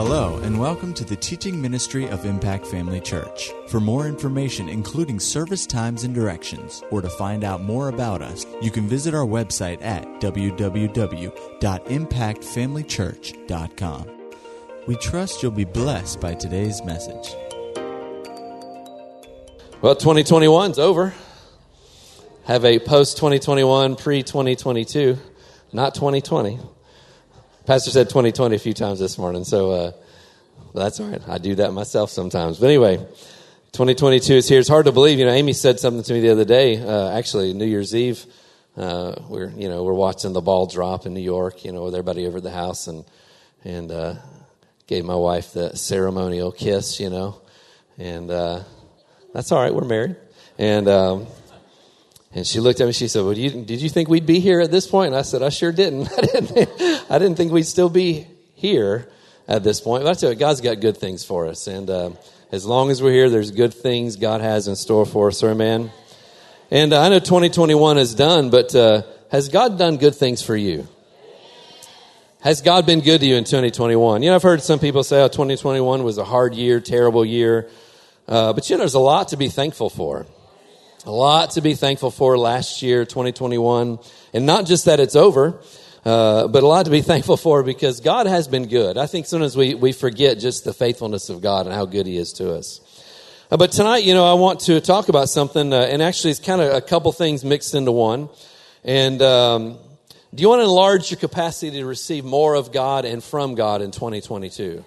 Hello, and welcome to the teaching ministry of Impact Family Church. For more information, including service times and directions, or to find out more about us, you can visit our website at www.impactfamilychurch.com. We trust you'll be blessed by today's message. Well, 2021's over. Have a post 2021, pre 2022, not 2020. Pastor said 2020 a few times this morning, so uh, that's all right. I do that myself sometimes. But anyway, 2022 is here. It's hard to believe. You know, Amy said something to me the other day. Uh, actually, New Year's Eve, uh, we're you know we're watching the ball drop in New York. You know, with everybody over the house, and and uh, gave my wife the ceremonial kiss. You know, and uh, that's all right. We're married, and. Um, and she looked at me. She said, "Well, you, did you think we'd be here at this point?" And I said, "I sure didn't. I didn't. Think, I didn't think we'd still be here at this point." But I tell you, God's got good things for us, and uh, as long as we're here, there's good things God has in store for us. Amen. And uh, I know 2021 is done, but uh, has God done good things for you? Has God been good to you in 2021? You know, I've heard some people say, "Oh, 2021 was a hard year, terrible year," uh, but you know, there's a lot to be thankful for. A lot to be thankful for last year, 2021. And not just that it's over, uh, but a lot to be thankful for because God has been good. I think sometimes we, we forget just the faithfulness of God and how good He is to us. Uh, but tonight, you know, I want to talk about something, uh, and actually it's kind of a couple things mixed into one. And um, do you want to enlarge your capacity to receive more of God and from God in 2022?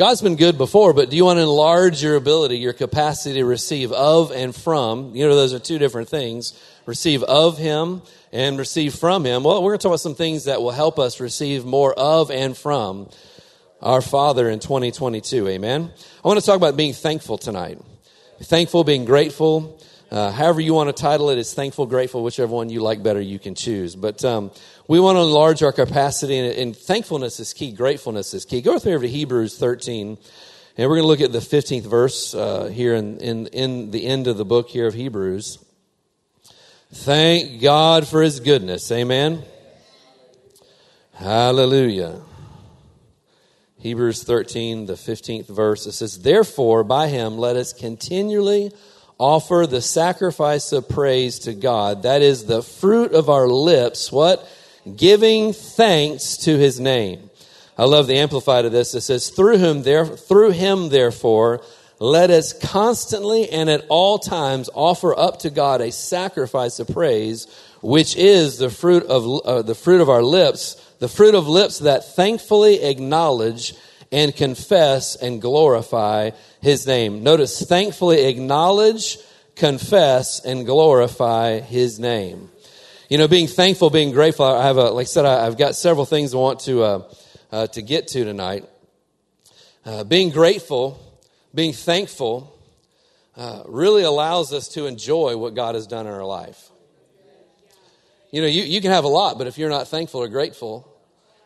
God's been good before, but do you want to enlarge your ability, your capacity to receive of and from? You know, those are two different things. Receive of Him and receive from Him. Well, we're going to talk about some things that will help us receive more of and from our Father in 2022. Amen. I want to talk about being thankful tonight. Thankful, being grateful, uh, however you want to title it, it's thankful, grateful, whichever one you like better, you can choose. But um, we want to enlarge our capacity, and, and, thankfulness is key. Gratefulness is key. Go with me over to Hebrews 13, and we're going to look at the 15th verse uh, here in, in, in the end of the book here of Hebrews. Thank God for His goodness. Amen. Hallelujah. Hebrews 13, the 15th verse, it says, Therefore, by Him, let us continually offer the sacrifice of praise to God. That is the fruit of our lips. What? Giving thanks to his name. I love the amplified of this. It says, through him, there, through him, therefore, let us constantly and at all times offer up to God a sacrifice of praise, which is the fruit of, uh, the fruit of our lips, the fruit of lips that thankfully acknowledge and confess and glorify his name. Notice, thankfully acknowledge, confess, and glorify his name. You know, being thankful, being grateful. I have a, like I said, I, have got several things I want to, uh, uh, to get to tonight. Uh, being grateful, being thankful, uh, really allows us to enjoy what God has done in our life. You know, you, you can have a lot, but if you're not thankful or grateful,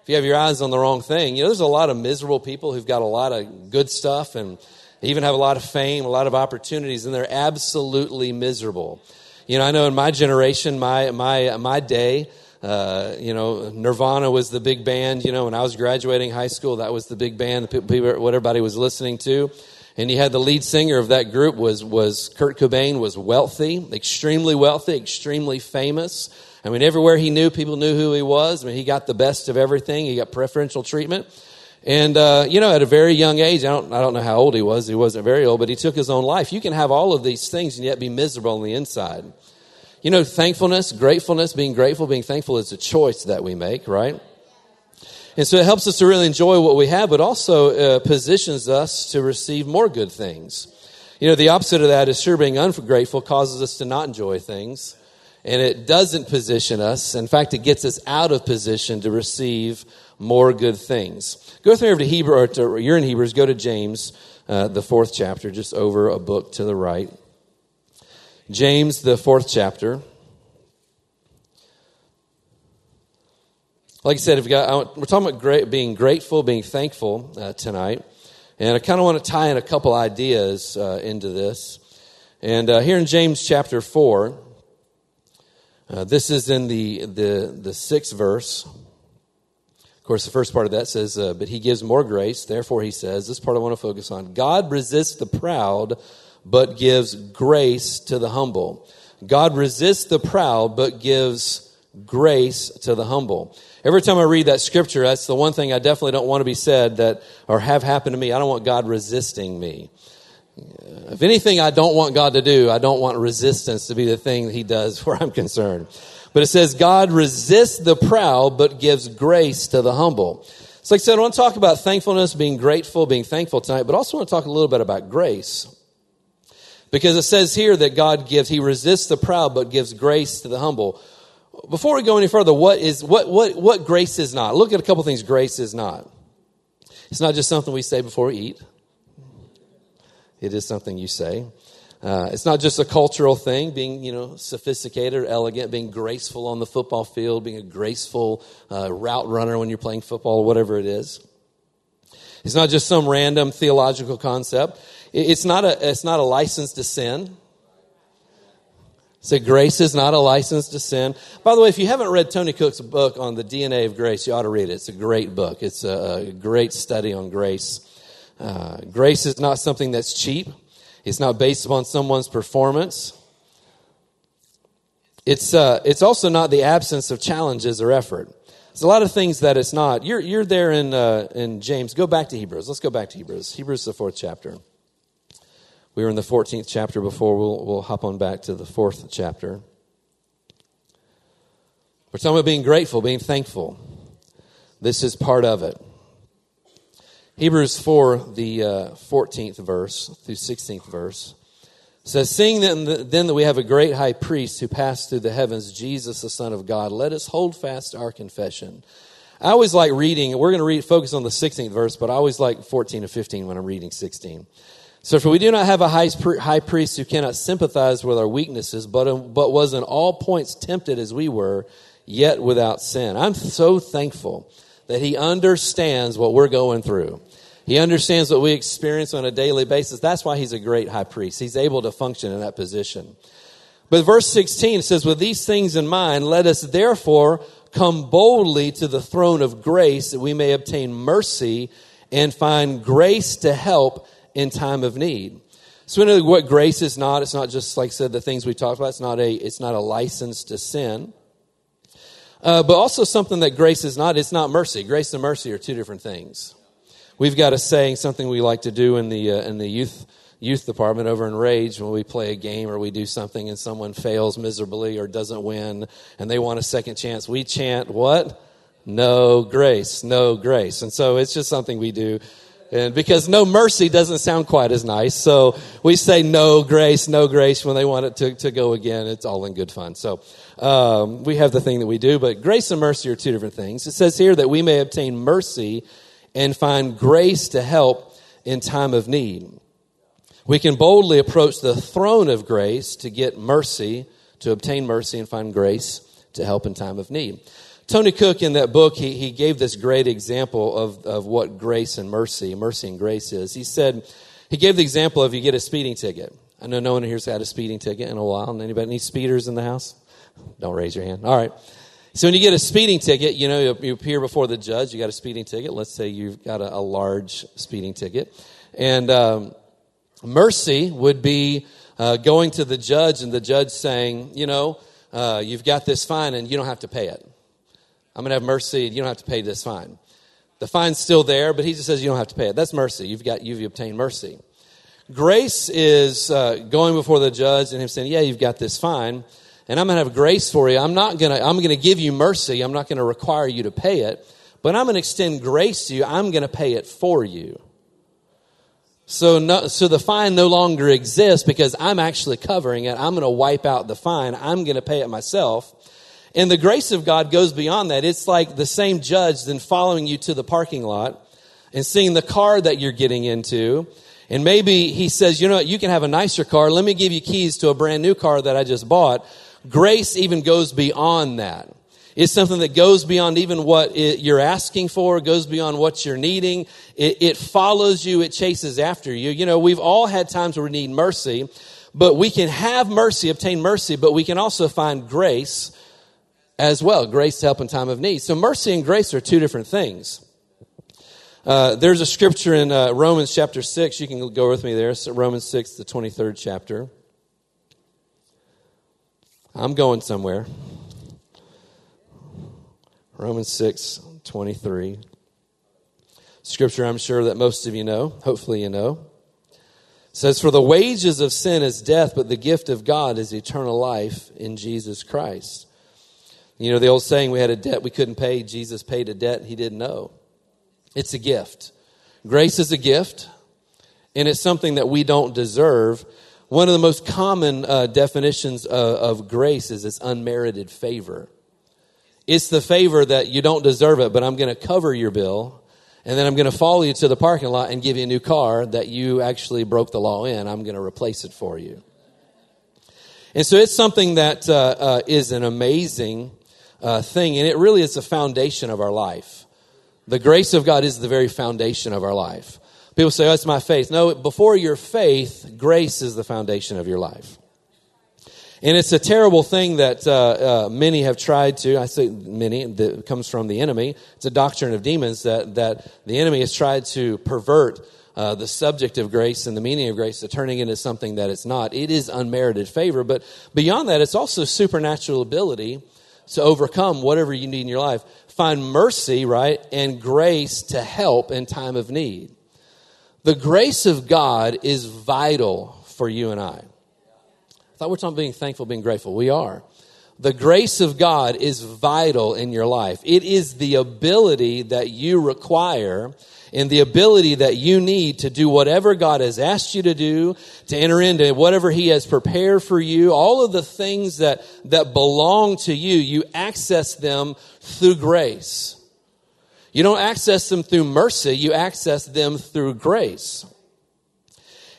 if you have your eyes on the wrong thing, you know, there's a lot of miserable people who've got a lot of good stuff and even have a lot of fame, a lot of opportunities, and they're absolutely miserable. You know, I know in my generation, my my my day, uh, you know, Nirvana was the big band. You know, when I was graduating high school, that was the big band. The people, what everybody was listening to. And you had the lead singer of that group was was Kurt Cobain. Was wealthy, extremely wealthy, extremely famous. I mean, everywhere he knew, people knew who he was. I mean, he got the best of everything. He got preferential treatment. And, uh, you know, at a very young age, I don't, I don't know how old he was. He wasn't very old, but he took his own life. You can have all of these things and yet be miserable on the inside. You know, thankfulness, gratefulness, being grateful, being thankful is a choice that we make, right? And so it helps us to really enjoy what we have, but also uh, positions us to receive more good things. You know, the opposite of that is sure being ungrateful causes us to not enjoy things and it doesn't position us. In fact, it gets us out of position to receive more good things. Go through over to Hebrew, or to, you're in Hebrews, go to James, uh, the fourth chapter, just over a book to the right. James, the fourth chapter. Like I said, we're talking about great, being grateful, being thankful uh, tonight. And I kind of want to tie in a couple ideas uh, into this. And uh, here in James chapter 4, uh, this is in the, the, the sixth verse. Of course, the first part of that says, uh, but he gives more grace. Therefore, he says, this part I want to focus on. God resists the proud, but gives grace to the humble. God resists the proud, but gives grace to the humble. Every time I read that scripture, that's the one thing I definitely don't want to be said that, or have happened to me. I don't want God resisting me. If anything I don't want God to do, I don't want resistance to be the thing he does where I'm concerned. But it says, God resists the proud, but gives grace to the humble. So like I said, I want to talk about thankfulness, being grateful, being thankful tonight, but also want to talk a little bit about grace. Because it says here that God gives, He resists the proud, but gives grace to the humble. Before we go any further, what is, what, what, what grace is not? Look at a couple things grace is not. It's not just something we say before we eat. It is something you say. Uh, it's not just a cultural thing, being you know sophisticated or elegant, being graceful on the football field, being a graceful uh, route runner when you're playing football, or whatever it is. It's not just some random theological concept. It's not a it's not a license to sin. So grace is not a license to sin. By the way, if you haven't read Tony Cooke's book on the DNA of grace, you ought to read it. It's a great book. It's a, great study on grace. Uh, grace is not something that's cheap. It's not based upon someone's performance. It's, uh, it's also not the absence of challenges or effort. There's a lot of things that it's not. You're, you're there in, uh, in James. Go back to Hebrews. Let's go back to Hebrews. Hebrews, the fourth chapter. We were in the 14th chapter before. We'll, we'll hop on back to the fourth chapter. We're talking about being grateful, being thankful. This is part of it. Hebrews 4, the uh, 14th verse through 16th verse says, Seeing then, then that we have a great high priest who passed through the heavens, Jesus, the Son of God, let us hold fast our confession. I always like reading, we're going to read, focus on the 16th verse, but I always like 14 to 15 when I'm reading 16. So, for we do not have a high, high priest who cannot sympathize with our weaknesses, but, but was in all points tempted as we were, yet without sin. I'm so thankful that he understands what we're going through. He understands what we experience on a daily basis. That's why he's a great high priest. He's able to function in that position. But verse 16 says, With these things in mind, let us therefore come boldly to the throne of grace that we may obtain mercy and find grace to help in time of need. So we know what grace is not. It's not just like I said the things we talked about. It's not a it's not a license to sin. Uh, but also something that grace is not, it's not mercy. Grace and mercy are two different things. We've got a saying, something we like to do in the, uh, in the youth, youth department over in Rage when we play a game or we do something and someone fails miserably or doesn't win and they want a second chance. We chant what? No grace, no grace. And so it's just something we do and because no mercy doesn't sound quite as nice. So we say no grace, no grace when they want it to, to go again. It's all in good fun. So, um, we have the thing that we do, but grace and mercy are two different things. It says here that we may obtain mercy and find grace to help in time of need. We can boldly approach the throne of grace to get mercy, to obtain mercy and find grace to help in time of need. Tony Cooke, in that book, he, he gave this great example of, of what grace and mercy, mercy and grace is. He said, he gave the example of you get a speeding ticket. I know no one here's had a speeding ticket in a while. Anybody any speeders in the house? Don't raise your hand. All right. So when you get a speeding ticket, you know, you, you appear before the judge, you got a speeding ticket. Let's say you've got a, a large speeding ticket. And um, mercy would be uh, going to the judge and the judge saying, you know, uh, you've got this fine and you don't have to pay it. I'm going to have mercy. You don't have to pay this fine. The fine's still there, but he just says you don't have to pay it. That's mercy. You've got you've obtained mercy. Grace is uh, going before the judge and him saying, "Yeah, you've got this fine, and I'm going to have grace for you. I'm not going to I'm going to give you mercy. I'm not going to require you to pay it, but I'm going to extend grace to you. I'm going to pay it for you." So, no, so the fine no longer exists because I'm actually covering it. I'm going to wipe out the fine. I'm going to pay it myself. And the grace of God goes beyond that. It's like the same judge then following you to the parking lot and seeing the car that you're getting into. And maybe he says, you know what, you can have a nicer car. Let me give you keys to a brand new car that I just bought. Grace even goes beyond that. It's something that goes beyond even what it, you're asking for, goes beyond what you're needing. It, it follows you, it chases after you. You know, we've all had times where we need mercy, but we can have mercy, obtain mercy, but we can also find grace as well. Grace to help in time of need. So mercy and grace are two different things. Uh, there's a scripture in uh, Romans chapter 6. You can go with me there. So Romans 6, the 23rd chapter. I'm going somewhere. Romans 6, 23. Scripture I'm sure that most of you know. Hopefully you know. It says, For the wages of sin is death, but the gift of God is eternal life in Jesus Christ. You know, the old saying, we had a debt we couldn't pay. Jesus paid a debt he didn't know. It's a gift. Grace is a gift, and it's something that we don't deserve. One of the most common uh, definitions of, of grace is it's unmerited favor. It's the favor that you don't deserve it, but I'm going to cover your bill, and then I'm going to follow you to the parking lot and give you a new car that you actually broke the law in. I'm going to replace it for you. And so it's something that uh, uh, is an amazing uh, thing, and it really is the foundation of our life. The grace of God is the very foundation of our life. People say, oh, that's my faith. No, before your faith, grace is the foundation of your life. And it's a terrible thing that uh, uh, many have tried to, I say many, that comes from the enemy. It's a doctrine of demons that, that the enemy has tried to pervert uh, the subject of grace and the meaning of grace to turning into something that it's not. It is unmerited favor, but beyond that, it's also supernatural ability to overcome whatever you need in your life. Find mercy, right, and grace to help in time of need. The grace of God is vital for you and I. I thought we're talking about being thankful, being grateful. We are. The grace of God is vital in your life. It is the ability that you require and the ability that you need to do whatever God has asked you to do, to enter into whatever He has prepared for you, all of the things that, that belong to you, you access them through grace. You don't access them through mercy, you access them through grace.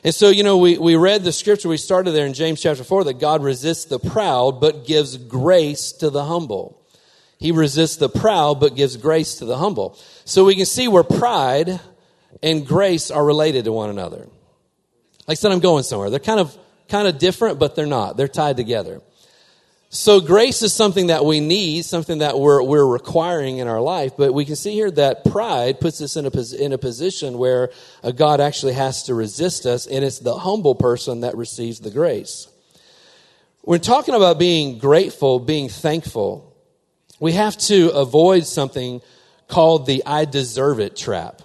And so, you know, we, we read the scripture, we started there in James chapter 4 that God resists the proud but gives grace to the humble. He resists the proud but gives grace to the humble. So we can see where pride and grace are related to one another. Like I said, I'm going somewhere. They're kind of kind of different, but they're not. They're tied together. So grace is something that we need, something that we're, we're requiring in our life. But we can see here that pride puts us in a, in a position where a God actually has to resist us, and it's the humble person that receives the grace. When talking about being grateful, being thankful, we have to avoid something called the I deserve it trap.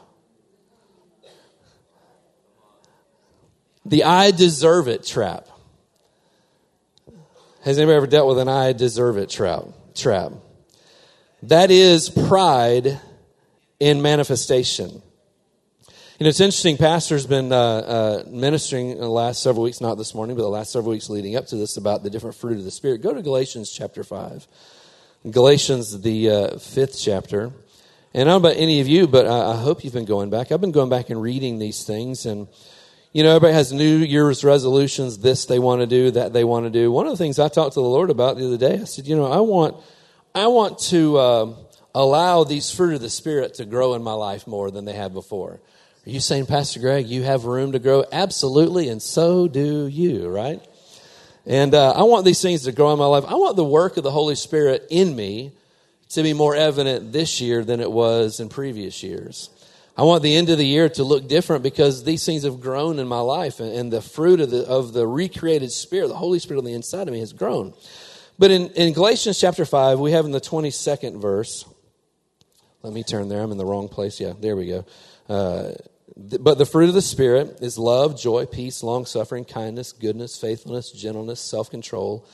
The I deserve it trap. Has anybody ever dealt with an I deserve it trap? Trap. That is pride in manifestation. You know, it's interesting. Pastor's been uh, uh, ministering in the last several weeks, not this morning, but the last several weeks leading up to this about the different fruit of the Spirit. Go to Galatians chapter 5. Galatians, the uh, fifth chapter. And I don't know about any of you, but I, I hope you've been going back. I've been going back and reading these things and you know, everybody has New Year's resolutions, this they want to do, that they want to do. One of the things I talked to the Lord about the other day, I said, you know, I want, I want to uh, allow these fruit of the Spirit to grow in my life more than they have before. Are you saying, Pastor Greg, you have room to grow? Absolutely, and so do you, right? And uh, I want these things to grow in my life. I want the work of the Holy Spirit in me to be more evident this year than it was in previous years. I want the end of the year to look different because these things have grown in my life and, and the fruit of the, of the recreated spirit, the Holy Spirit on the inside of me has grown. But in, in Galatians chapter 5, we have in the 22nd verse, let me turn there. I'm in the wrong place. Yeah, there we go. Uh, but the fruit of the Spirit is love, joy, peace, long suffering, kindness, goodness, faithfulness, gentleness, self control.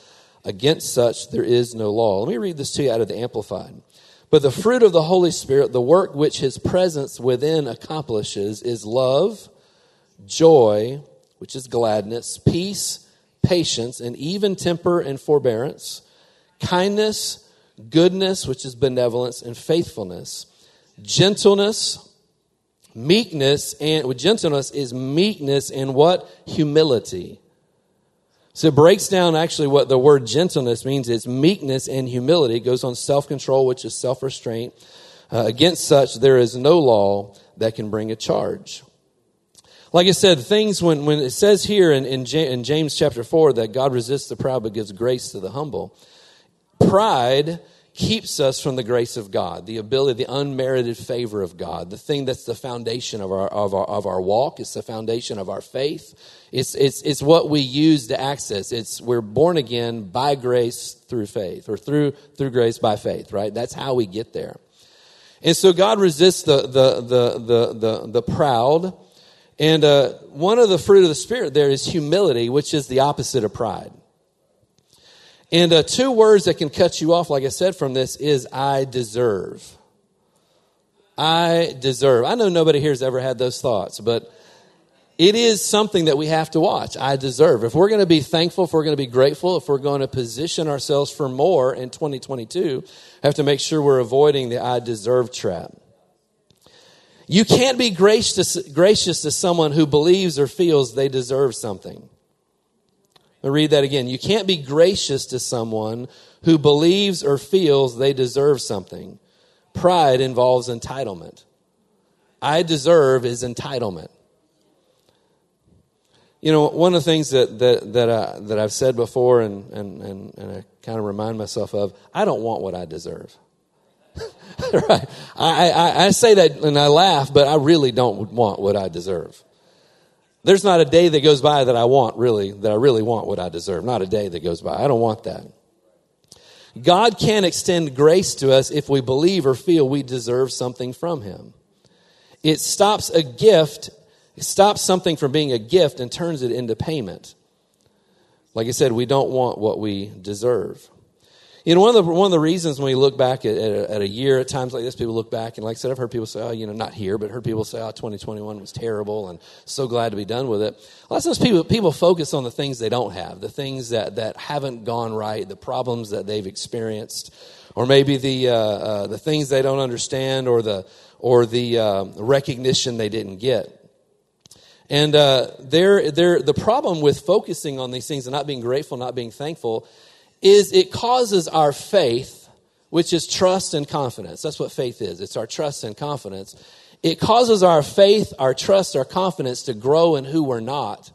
Against such there is no law. Let me read this to you out of the Amplified. But the fruit of the Holy Spirit, the work which his presence within accomplishes, is love, joy, which is gladness, peace, patience, and even temper and forbearance, kindness, goodness, which is benevolence, and faithfulness, gentleness, meekness, and with gentleness is meekness and what? Humility. So it breaks down actually what the word gentleness means. It's meekness and humility. It goes on self control, which is self restraint. Uh, against such, there is no law that can bring a charge. Like I said, things when, when it says here in, in, in James chapter 4 that God resists the proud but gives grace to the humble, pride keeps us from the grace of God, the ability, the unmerited favor of God, the thing that's the foundation of our, of our, of our walk. It's the foundation of our faith. It's, it's, it's what we use to access. It's, we're born again by grace through faith or through, through grace by faith, right? That's how we get there. And so God resists the, the, the, the, the, the proud. And uh, one of the fruit of the Spirit there is humility, which is the opposite of pride. And uh, two words that can cut you off, like I said, from this is I deserve. I deserve. I know nobody here has ever had those thoughts, but it is something that we have to watch. I deserve. If we're going to be thankful, if we're going to be grateful, if we're going to position ourselves for more in 2022, have to make sure we're avoiding the I deserve trap. You can't be gracious, gracious to someone who believes or feels they deserve something. Read that again. You can't be gracious to someone who believes or feels they deserve something. Pride involves entitlement. I deserve is entitlement. You know, one of the things that, that, that, I, that I've said before and, and, and, and I kind of remind myself of, I don't want what I deserve. right? I, I, I say that and I laugh, but I really don't want what I deserve. There's not a day that goes by that I want really, that I really want what I deserve. Not a day that goes by. I don't want that. God can't extend grace to us if we believe or feel we deserve something from Him. It stops a gift, it stops something from being a gift and turns it into payment. Like I said, we don't want what we deserve. You know, one of the one of the reasons when we look back at, at, a, at, a, year at times like this, people look back and, like I said, I've heard people say, "Oh, you know, not here," but heard people say, "Oh, 2021 was terrible," and so glad to be done with it. A lot of times, people people focus on the things they don't have, the things that that haven't gone right, the problems that they've experienced, or maybe the uh, uh, the things they don't understand, or the or the uh, recognition they didn't get. And uh, there, there, the problem with focusing on these things and not being grateful, not being thankful, is it causes our faith, which is trust and confidence. That's what faith is. It's our trust and confidence. It causes our faith, our trust, our confidence to grow in who we're not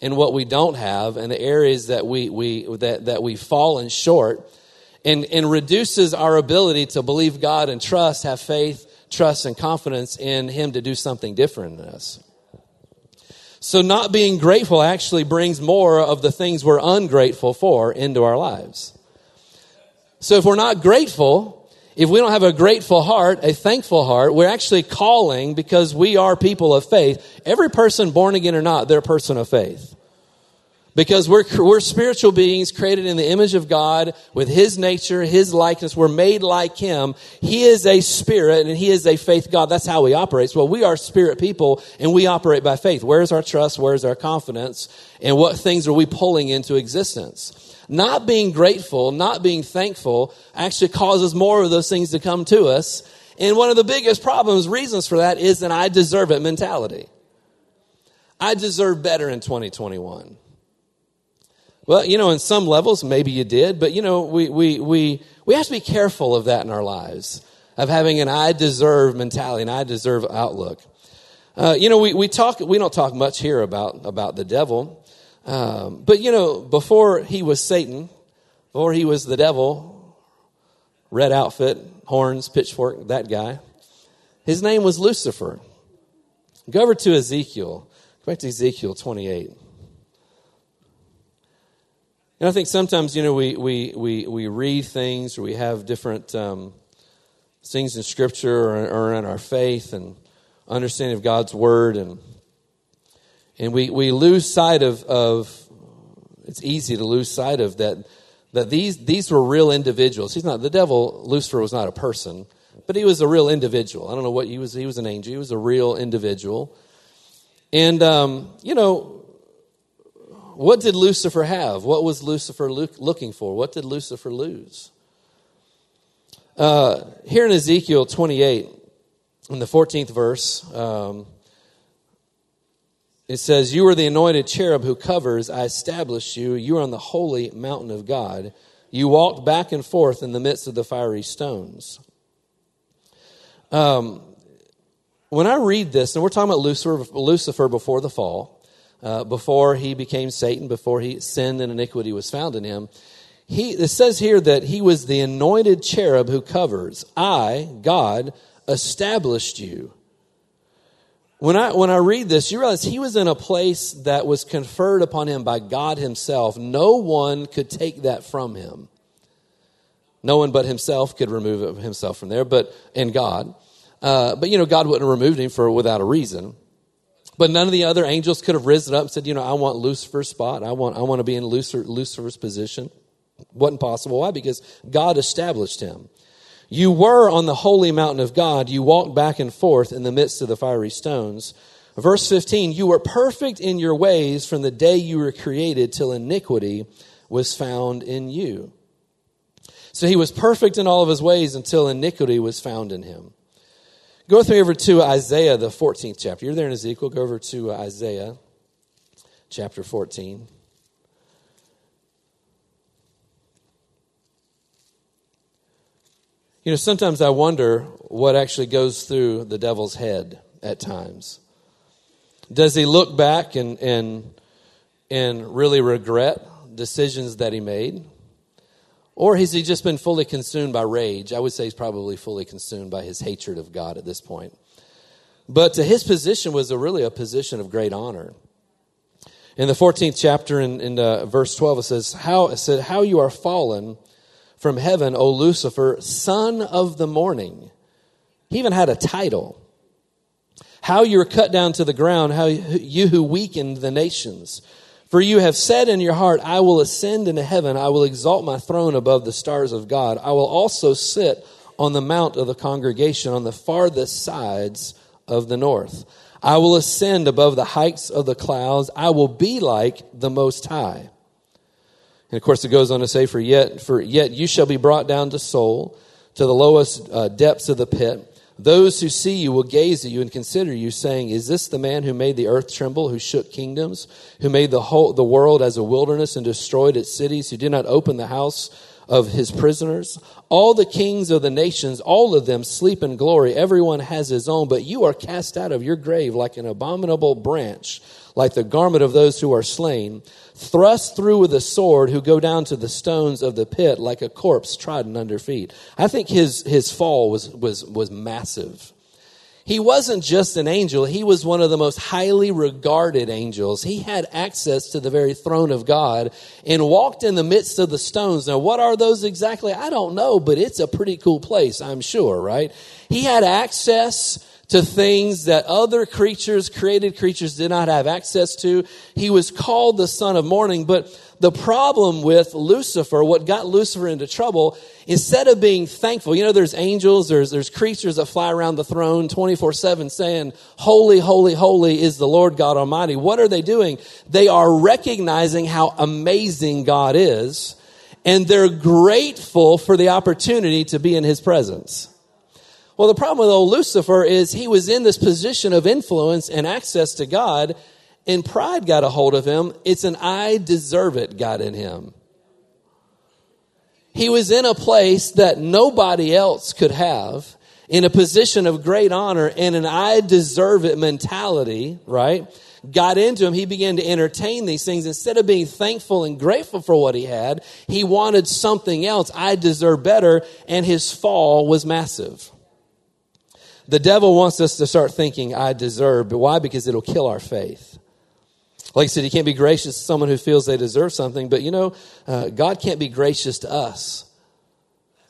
and what we don't have and the areas that we, we that, that we've fallen short and, and reduces our ability to believe God and trust, have faith, trust, and confidence in Him to do something different in us. So, not being grateful actually brings more of the things we're ungrateful for into our lives. So, if we're not grateful, if we don't have a grateful heart, a thankful heart, we're actually calling because we are people of faith. Every person, born again or not, they're a person of faith because we're, we're spiritual beings created in the image of God with His nature, His likeness. We're made like Him. He is a spirit and He is a faith God. That's how He operates. Well, we are spirit people and we operate by faith. Where's our trust? Where's our confidence? And what things are we pulling into existence? Not being grateful, not being thankful actually causes more of those things to come to us. And one of the biggest problems, reasons for that is an I deserve it mentality. I deserve better in 2021. Well, you know, in some levels, maybe you did, but you know, we, we, we, we have to be careful of that in our lives, of having an I deserve mentality, an I deserve outlook. Uh, you know, we, we talk, we don't talk much here about, about the devil. Um, but you know, before he was Satan, before he was the devil, red outfit, horns, pitchfork, that guy, his name was Lucifer. Go over to Ezekiel. Go back to Ezekiel 28. And I think sometimes, you know, we, we, we, we read things or we have different um, things in Scripture or, or, in our faith and understanding of God's Word. And, and we, we lose sight of, of, it's easy to lose sight of that, that these, these were real individuals. He's not, the devil, Lucifer was not a person, but he was a real individual. I don't know what he was, he was an angel, he was a real individual. And, um, you know, what did Lucifer have? What was Lucifer looking for? What did Lucifer lose? Uh, here in Ezekiel 28, in the 14th verse, um, it says, You are the anointed cherub who covers, I established you. You are on the holy mountain of God. You walked back and forth in the midst of the fiery stones. Um, when I read this, and we're talking about Lucifer, Lucifer before the fall, uh, before he became Satan, before he sin and iniquity was found in him. he, it says here that he was the anointed cherub who covers. I, God, established you. When I, when I read this, you realize he was in a place that was conferred upon him by God himself. No one could take that from him. No one but himself could remove himself from there, but in God. Uh, but you know, God wouldn't have removed him for without a reason. But none of the other angels could have risen up and said, you know, I want Lucifer's spot. I want, I want to be in Lucifer, Lucifer's position. Wasn't possible. Why? Because God established him. You were on the holy mountain of God. You walked back and forth in the midst of the fiery stones. Verse 15, you were perfect in your ways from the day you were created till iniquity was found in you. So he was perfect in all of his ways until iniquity was found in him. Go with me over to Isaiah, the 14th chapter. You're there in Ezekiel. Go over to Isaiah chapter 14. You know, sometimes I wonder what actually goes through the devil's head at times. Does he look back and, and, and really regret decisions that he made? Or has he just been fully consumed by rage? I would say he's probably fully consumed by his hatred of God at this point. But his position was a, really a position of great honor. In the 14th chapter, in, in uh, verse 12, it says, how, it said, How you are fallen from heaven, O Lucifer, son of the morning. He even had a title. How you were cut down to the ground, how you who weakened the nations. For you have said in your heart, I will ascend into heaven, I will exalt my throne above the stars of God. I will also sit on the mount of the congregation on the farthest sides of the north. I will ascend above the heights of the clouds. I will be like the Most High. And of course, it goes on to say, "For yet, for yet you shall be brought down to Sheol, to the lowest uh, depths of the pit. Those who see you will gaze at you and consider you, saying, Is this the man who made the earth tremble, who shook kingdoms, who made the whole the world as a wilderness and destroyed its cities, who did not open the house of his prisoners? All the kings of the nations, all of them sleep in glory. Everyone has his own, but you are cast out of your grave like an abominable branch, like the garment of those who are slain thrust through with a sword who go down to the stones of the pit like a corpse trodden under feet. I think his, his fall was, was, was massive. He wasn't just an angel, he was one of the most highly regarded angels. He had access to the very throne of God and walked in the midst of the stones. Now, what are those exactly? I don't know, but it's a pretty cool place, I'm sure, right? He had access to things that other creatures, created creatures, did not have access to. He was called the son of morning, but the problem with Lucifer, what got Lucifer into trouble, instead of being thankful, you know, there's angels, there's, there's creatures that fly around the throne 24 7 saying, Holy, holy, holy is the Lord God Almighty. What are they doing? They are recognizing how amazing God is, and they're grateful for the opportunity to be in His presence. Well, the problem with old Lucifer is he was in this position of influence and access to God, and pride got a hold of him. It's an I deserve it got in him. He was in a place that nobody else could have, in a position of great honor, and an I deserve it mentality, right? Got into him. He began to entertain these things. Instead of being thankful and grateful for what he had, he wanted something else. I deserve better, and his fall was massive. The devil wants us to start thinking, I deserve. But why? Because it'll kill our faith. Like I said, you can't be gracious to someone who feels they deserve something, but you know, uh, God can't be gracious to us.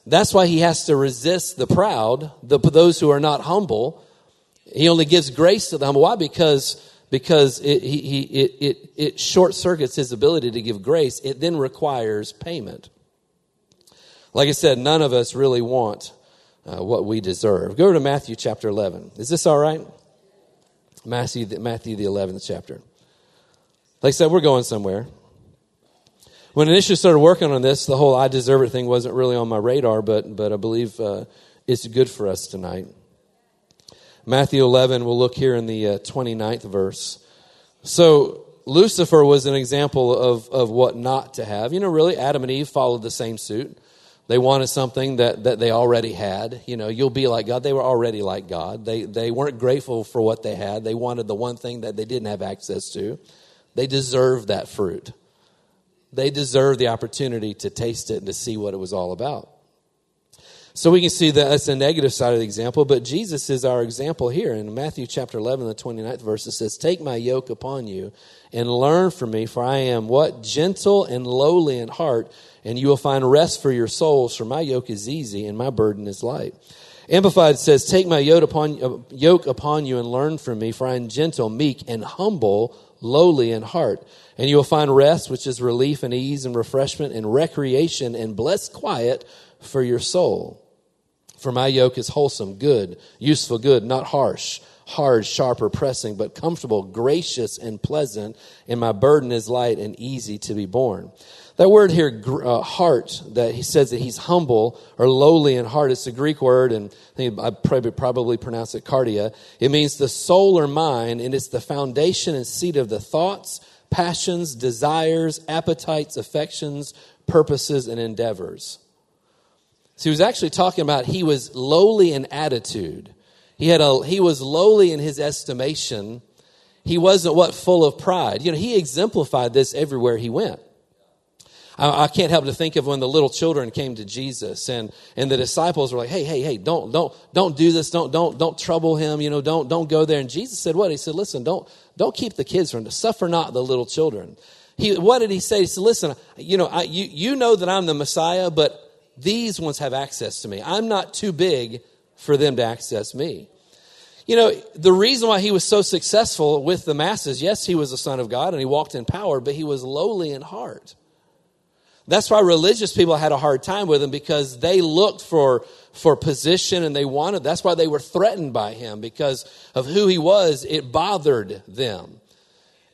That's why he has to resist the proud, the, those who are not humble. He only gives grace to the humble. Why? Because, because it, he, he, it, it, it short circuits his ability to give grace. It then requires payment. Like I said, none of us really want uh, what we deserve. Go to Matthew chapter 11. Is this all right? Matthew, Matthew the 11th chapter. Like I said, we're going somewhere. When initially started working on this, the whole I deserve it thing wasn't really on my radar, but, but I believe uh, it's good for us tonight. Matthew 11, we'll look here in the uh, 29th verse. So, Lucifer was an example of, of what not to have. You know, really, Adam and Eve followed the same suit. They wanted something that, that they already had. You know, you'll be like God. They were already like God. They, they weren't grateful for what they had. They wanted the one thing that they didn't have access to. They deserved that fruit. they deserved the opportunity to taste it and to see what it was all about. So we can see that that's a negative side of the example, but Jesus is our example here. In Matthew chapter 11, the 29th verse, it says, Take my yoke upon you and learn from me, for I am what? Gentle and lowly in heart, and you will find rest for your souls, for my yoke is easy and my burden is light. Amplified says, Take my yoke upon, uh, yoke upon you and learn from me, for I am gentle, meek, and humble, lowly in heart. And you will find rest, which is relief and ease and refreshment and recreation and blessed quiet for your soul. For my yoke is wholesome, good, useful, good, not harsh, hard, sharp, or pressing, but comfortable, gracious, and pleasant, and my burden is light and easy to be borne. That word here, uh, heart, that he says that he's humble or lowly in heart, it's a Greek word, and I think I probably, probably pronounce it cardia. It means the soul or mind, and it's the foundation and seat of the thoughts, passions, desires, appetites, affections, purposes, and endeavors. So he was actually talking about he was lowly in attitude. He had a he was lowly in his estimation. He wasn't what full of pride. You know, he exemplified this everywhere he went. I, I can't help to think of when the little children came to Jesus and, and the disciples were like, hey, hey, hey, don't, don't, don't do this. Don't, don't, don't trouble him. You know, don't, don't go there. And Jesus said what? He said, listen, don't, don't keep the kids from, suffer not the little children. He, what did he say? He said, listen, you know, I, you, you know that I'm the Messiah, but these ones have access to me. I'm not too big for them to access me. You know, the reason why he was so successful with the masses, yes, he was the Son of God and he walked in power, but he was lowly in heart. That's why religious people had a hard time with him because they looked for, for position and they wanted, that's why they were threatened by him because of who he was. It bothered them.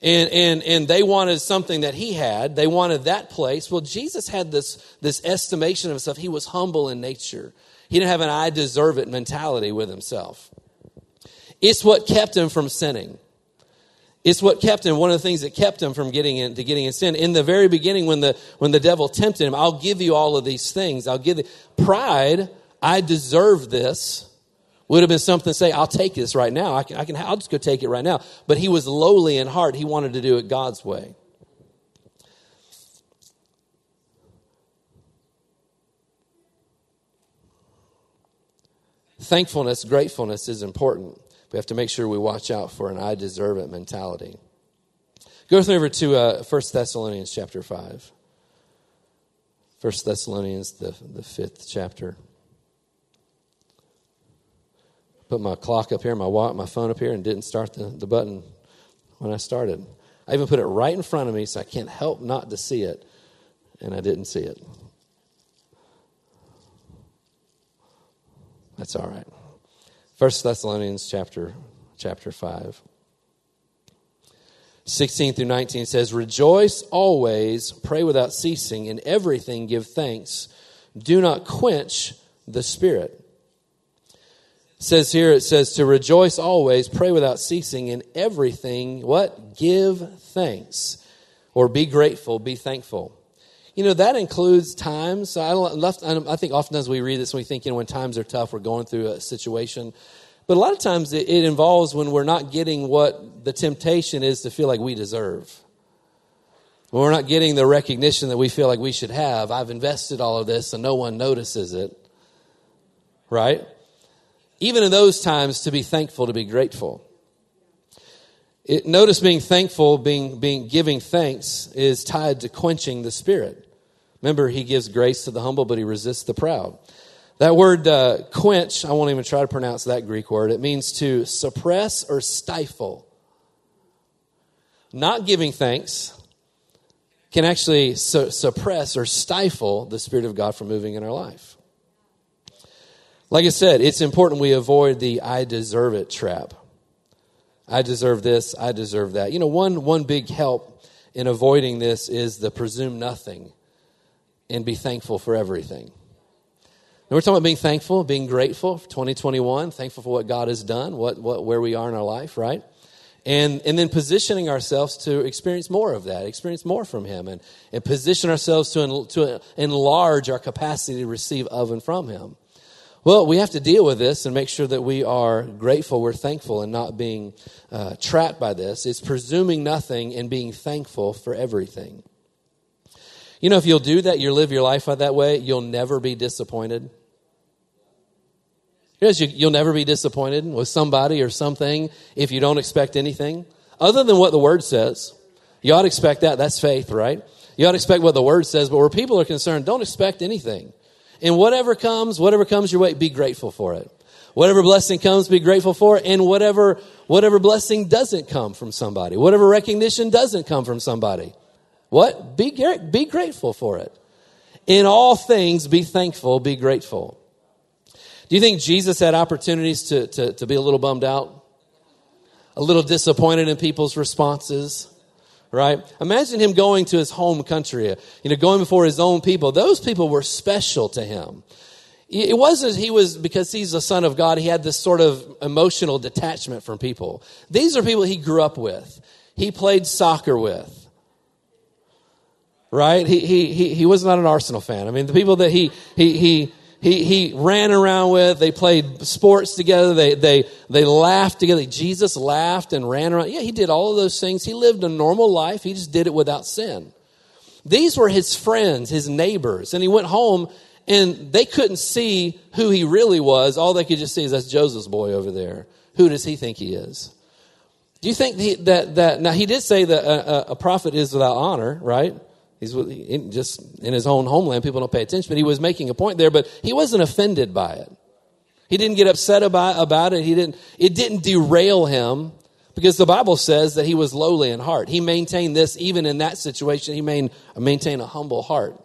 And, and, and they wanted something that he had. They wanted that place. Well, Jesus had this, this estimation of himself. He was humble in nature. He didn't have an I deserve it mentality with himself. It's what kept him from sinning. It's what kept him, one of the things that kept him from getting into getting in sin. In the very beginning, when the when the devil tempted him, I'll give you all of these things. I'll give you pride, I deserve this. Would have been something to say, I'll take this right now. I can, I can I'll just go take it right now. But he was lowly in heart. He wanted to do it God's way. Thankfulness, gratefulness is important. We have to make sure we watch out for an I deserve it mentality. Go with me over to uh, 1 Thessalonians chapter 5. 1 Thessalonians, the, the fifth chapter. Put my clock up here, my, my phone up here, and didn't start the, the button when I started. I even put it right in front of me so I can't help not to see it, and I didn't see it. That's all right. 1 Thessalonians chapter, chapter 5. 16 through 19 says, Rejoice always, pray without ceasing, in everything give thanks. Do not quench the Spirit. It says here, it says to rejoice always, pray without ceasing, in everything, what? Give thanks. Or be grateful, be thankful. You know, that includes times. I, left, I think oftentimes we read this and we think, you know, when times are tough, we're going through a situation. But a lot of times it, it involves when we're not getting what the temptation is to feel like we deserve. When we're not getting the recognition that we feel like we should have. I've invested all of this and no one notices it. Right? Even in those times, to be thankful, to be grateful. It, notice being thankful, being, being giving thanks is tied to quenching the spirit. Remember, he gives grace to the humble, but he resists the proud. That word uh, quench, I won't even try to pronounce that Greek word. It means to suppress or stifle. Not giving thanks can actually su- suppress or stifle the Spirit of God from moving in our life. Like I said, it's important we avoid the I deserve it trap. I deserve this, I deserve that. You know, one, one big help in avoiding this is the presume nothing and be thankful for everything. And we're talking about being thankful, being grateful for 2021, thankful for what God has done, what, what, where we are in our life, right? And, and then positioning ourselves to experience more of that, experience more from Him, and, and position ourselves to, en, to enlarge our capacity to receive of and from Him. Well, we have to deal with this and make sure that we are grateful, we're thankful, and not being uh, trapped by this. It's presuming nothing and being thankful for everything. You know, if you'll do that, you live your life that way, you'll never be disappointed. Yes, you, you'll never be disappointed with somebody or something if you don't expect anything other than what the word says. You ought to expect that. That's faith, right? You ought to expect what the word says, but where people are concerned, don't expect anything. And whatever comes, whatever comes your way, be grateful for it. Whatever blessing comes, be grateful for it. And whatever, whatever blessing doesn't come from somebody, whatever recognition doesn't come from somebody, what? Be, be grateful for it. In all things, be thankful, be grateful. Do you think Jesus had opportunities to, to, to be a little bummed out? A little disappointed in people's responses? Right? Imagine him going to his home country, you know, going before his own people. Those people were special to him. It wasn't he was because he's the son of God, he had this sort of emotional detachment from people. These are people he grew up with. He played soccer with right? He, he, he, he was not an Arsenal fan. I mean, the people that he, he, he, he, he ran around with. They played sports together. They, they, they laughed together. Jesus laughed and ran around. Yeah, he did all of those things. He lived a normal life. He just did it without sin. These were his friends, his neighbors. And he went home and they couldn't see who he really was. All they could just see is that's Joseph's boy over there. Who does he think he is? Do you think that, that, now he did say that a, a prophet is without honor, right? He's in, just in his own homeland. People don't pay attention, but he was making a point there. But he wasn't offended by it. He didn't get upset about, about it. He didn't. It didn't derail him because the Bible says that he was lowly in heart. He maintained this even in that situation. He main, maintained a humble heart.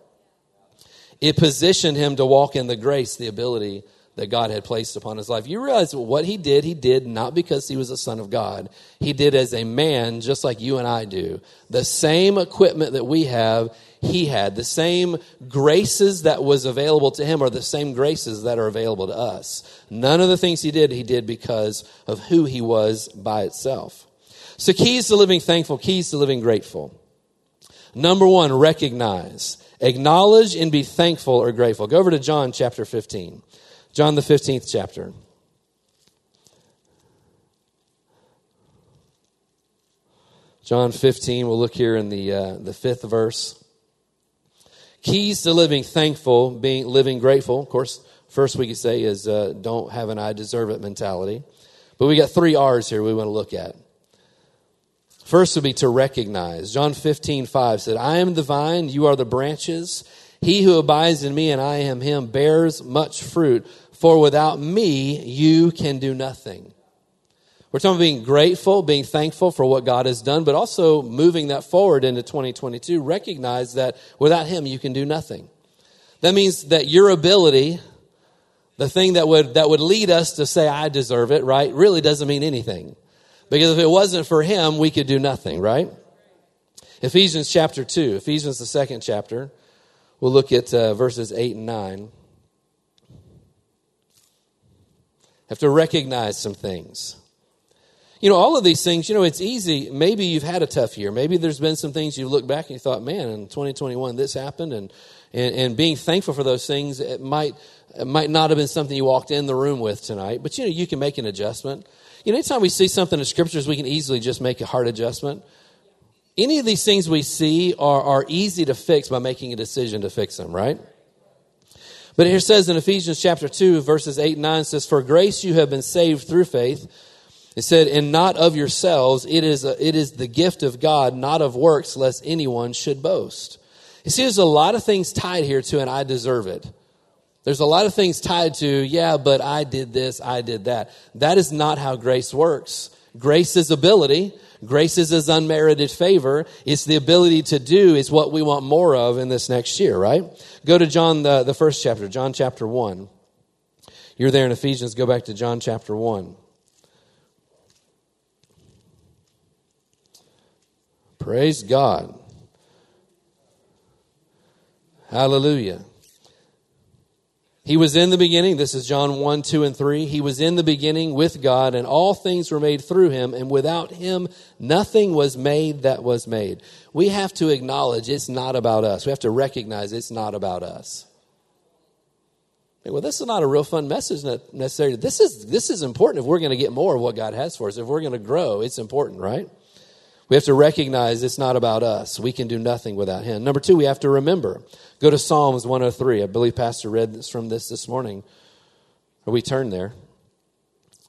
It positioned him to walk in the grace, the ability that God had placed upon his life. You realize what he did, he did not because he was a son of God. He did as a man, just like you and I do. The same equipment that we have, he had. The same graces that was available to him are the same graces that are available to us. None of the things he did, he did because of who he was by itself. So keys to living thankful, keys to living grateful. Number one, recognize. Acknowledge and be thankful or grateful. Go over to John chapter 15. John, the 15th chapter. John 15, we'll look here in the, uh, the fifth verse. Keys to living thankful, being living grateful. Of course, first we could say is uh, don't have an I deserve it mentality. But we got three R's here we want to look at. First would be to recognize. John 15, 5 said, I am the vine, you are the branches. He who abides in me and I am him bears much fruit. For without me, you can do nothing. We're talking about being grateful, being thankful for what God has done, but also moving that forward into 2022. Recognize that without Him, you can do nothing. That means that your ability, the thing that would, that would lead us to say, I deserve it, right, really doesn't mean anything. Because if it wasn't for Him, we could do nothing, right? Ephesians chapter 2, Ephesians the second chapter. We'll look at uh, verses 8 and 9. Have to recognize some things. You know, all of these things, you know, it's easy. Maybe you've had a tough year. Maybe there's been some things you look back and you thought, man, in 2021 this happened. And, and, and being thankful for those things, it might, it might not have been something you walked in the room with tonight. But, you know, you can make an adjustment. You know, anytime we see something in scriptures, we can easily just make a heart adjustment. Any of these things we see are, are easy to fix by making a decision to fix them, right? But here says in Ephesians chapter 2, verses 8 and 9 says, For grace you have been saved through faith. It said, and not of yourselves. It is, a, it is the gift of God, not of works, lest anyone should boast. You see, there's a lot of things tied here to, and I deserve it. There's a lot of things tied to, yeah, but I did this, I did that. That is not how grace works. Grace is ability. Grace is his unmerited favor. It's the ability to do is what we want more of in this next year, right? Go to John, the, the first chapter, John chapter 1. You're there in Ephesians, go back to John chapter 1. Praise God. Hallelujah. He was in the beginning. This is John 1, 2, and 3. He was in the beginning with God, and all things were made through him, and without him, nothing was made that was made. We have to acknowledge it's not about us. We have to recognize it's not about us. Well, this is not a real fun message necessarily. This is, this is important if we're going to get more of what God has for us. If we're going to grow, it's important, right? We have to recognize it's not about us. We can do nothing without Him. Number two, we have to remember. Go to Psalms 103. I believe Pastor read this from this this morning. Or we turned there.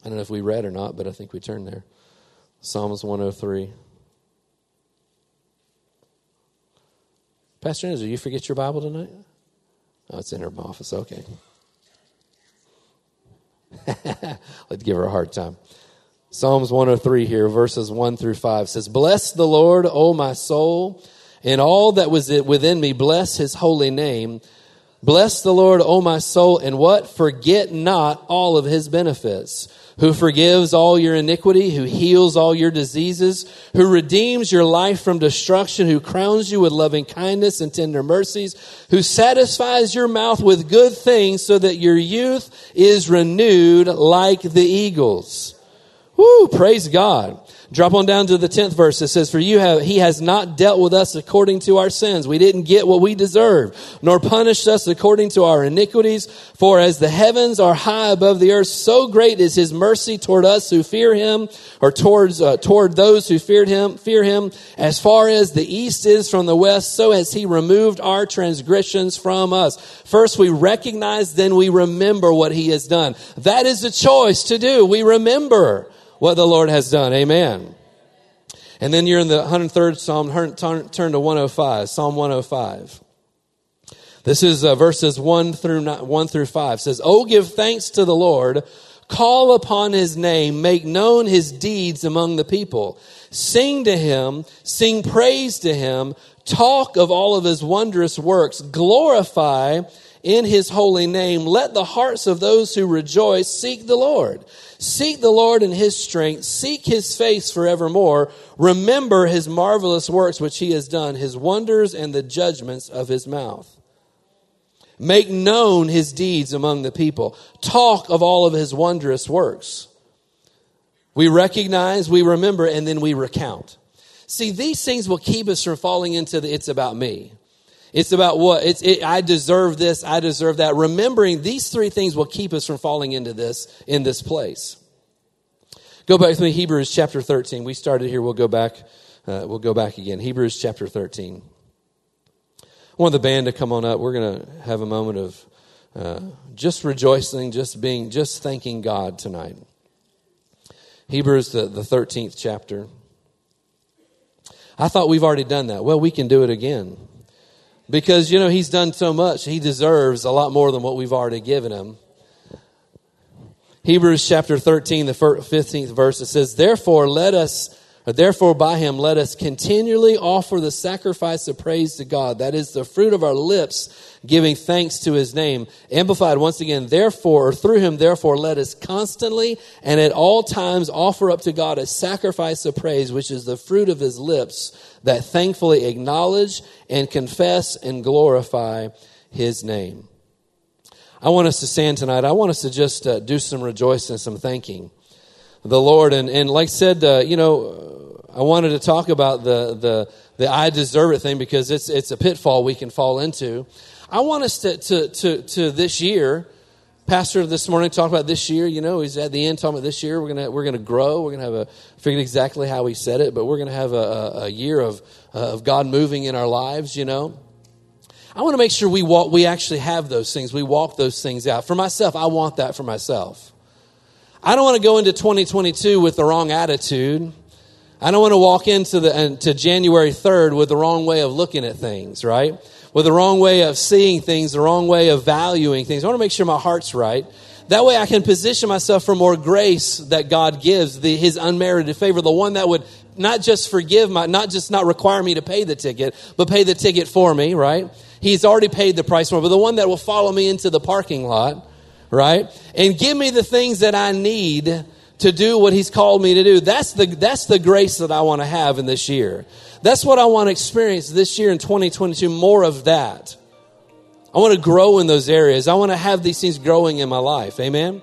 I don't know if we read or not, but I think we turned there. Psalms 103. Pastor Andrew, you forget your Bible tonight? Oh, it's in her office. Okay. Let's give her a hard time. Psalms 103 here, verses 1 through 5 says, Bless the Lord, O my soul, and all that was within me, bless his holy name. Bless the Lord, O my soul, and what? Forget not all of his benefits who forgives all your iniquity, who heals all your diseases, who redeems your life from destruction, who crowns you with loving kindness and tender mercies, who satisfies your mouth with good things so that your youth is renewed like the eagles. Woo, praise God. Drop on down to the 10th verse. It says, For you have, he has not dealt with us according to our sins. We didn't get what we deserved, nor punished us according to our iniquities. For as the heavens are high above the earth, so great is his mercy toward us who fear him, or towards, uh, toward those who feared him, fear him. As far as the east is from the west, so has he removed our transgressions from us. First we recognize, then we remember what he has done. That is a choice to do. We remember what the Lord has done. Amen. And then you're in the 103rd Psalm, turn to 105, Psalm 105. This is uh, verses 1 through 1 through 5 says, "Oh give thanks to the Lord, call upon his name, make known his deeds among the people. Sing to him, sing praise to him, talk of all of his wondrous works, glorify in his holy name. Let the hearts of those who rejoice seek the Lord. Seek the Lord in his strength. Seek his face forevermore. Remember his marvelous works which he has done, his wonders and the judgments of his mouth. Make known his deeds among the people. Talk of all of his wondrous works. We recognize, we remember, and then we recount. See, these things will keep us from falling into the it's about me. It's about what? It's, it, I deserve this, I deserve that. Remembering these three things will keep us from falling into this, in this place. Go back to me, Hebrews chapter 13. We started here, we'll go back, uh, we'll go back again. Hebrews chapter 13. I want the band to come on up. We're going to have a moment of uh, just rejoicing, just being, just thanking God tonight. Hebrews, the, the 13th chapter. I thought we've already done that. Well, we can do it again. Because, you know, he's done so much. He deserves a lot more than what we've already given him. Hebrews chapter 13, the 15th verse, it says, Therefore, let us, therefore by him, let us continually offer the sacrifice of praise to God. That is the fruit of our lips giving thanks to his name. Amplified once again, therefore, or through him, therefore, let us constantly and at all times offer up to God a sacrifice of praise, which is the fruit of his lips, that thankfully acknowledge and confess and glorify his name. I want us to stand tonight. I want us to just uh, do some rejoicing, some thanking the Lord. And, and like I said, uh, you know, I wanted to talk about the, the, the I deserve it thing because it's, it's a pitfall we can fall into. I want us to, to, to, to this year, Pastor this morning talked about this year, you know, he's at the end talking about this year. We're going to, we're to grow. We're going to have a, figured exactly how he said it, but we're going to have a, a, a year of, uh, of God moving in our lives, you know. I want to make sure we walk, we actually have those things. We walk those things out. For myself, I want that for myself. I don't want to go into 2022 with the wrong attitude. I don't want to walk into the, to January 3rd with the wrong way of looking at things, right? with the wrong way of seeing things, the wrong way of valuing things. I want to make sure my heart's right. That way I can position myself for more grace that God gives, the, his unmerited favor, the one that would not just forgive my, not just not require me to pay the ticket, but pay the ticket for me, right? He's already paid the price for me, but the one that will follow me into the parking lot, right? And give me the things that I need to do what he's called me to do. That's the, that's the grace that I want to have in this year. That's what I want to experience this year in 2022, more of that. I want to grow in those areas. I want to have these things growing in my life. Amen.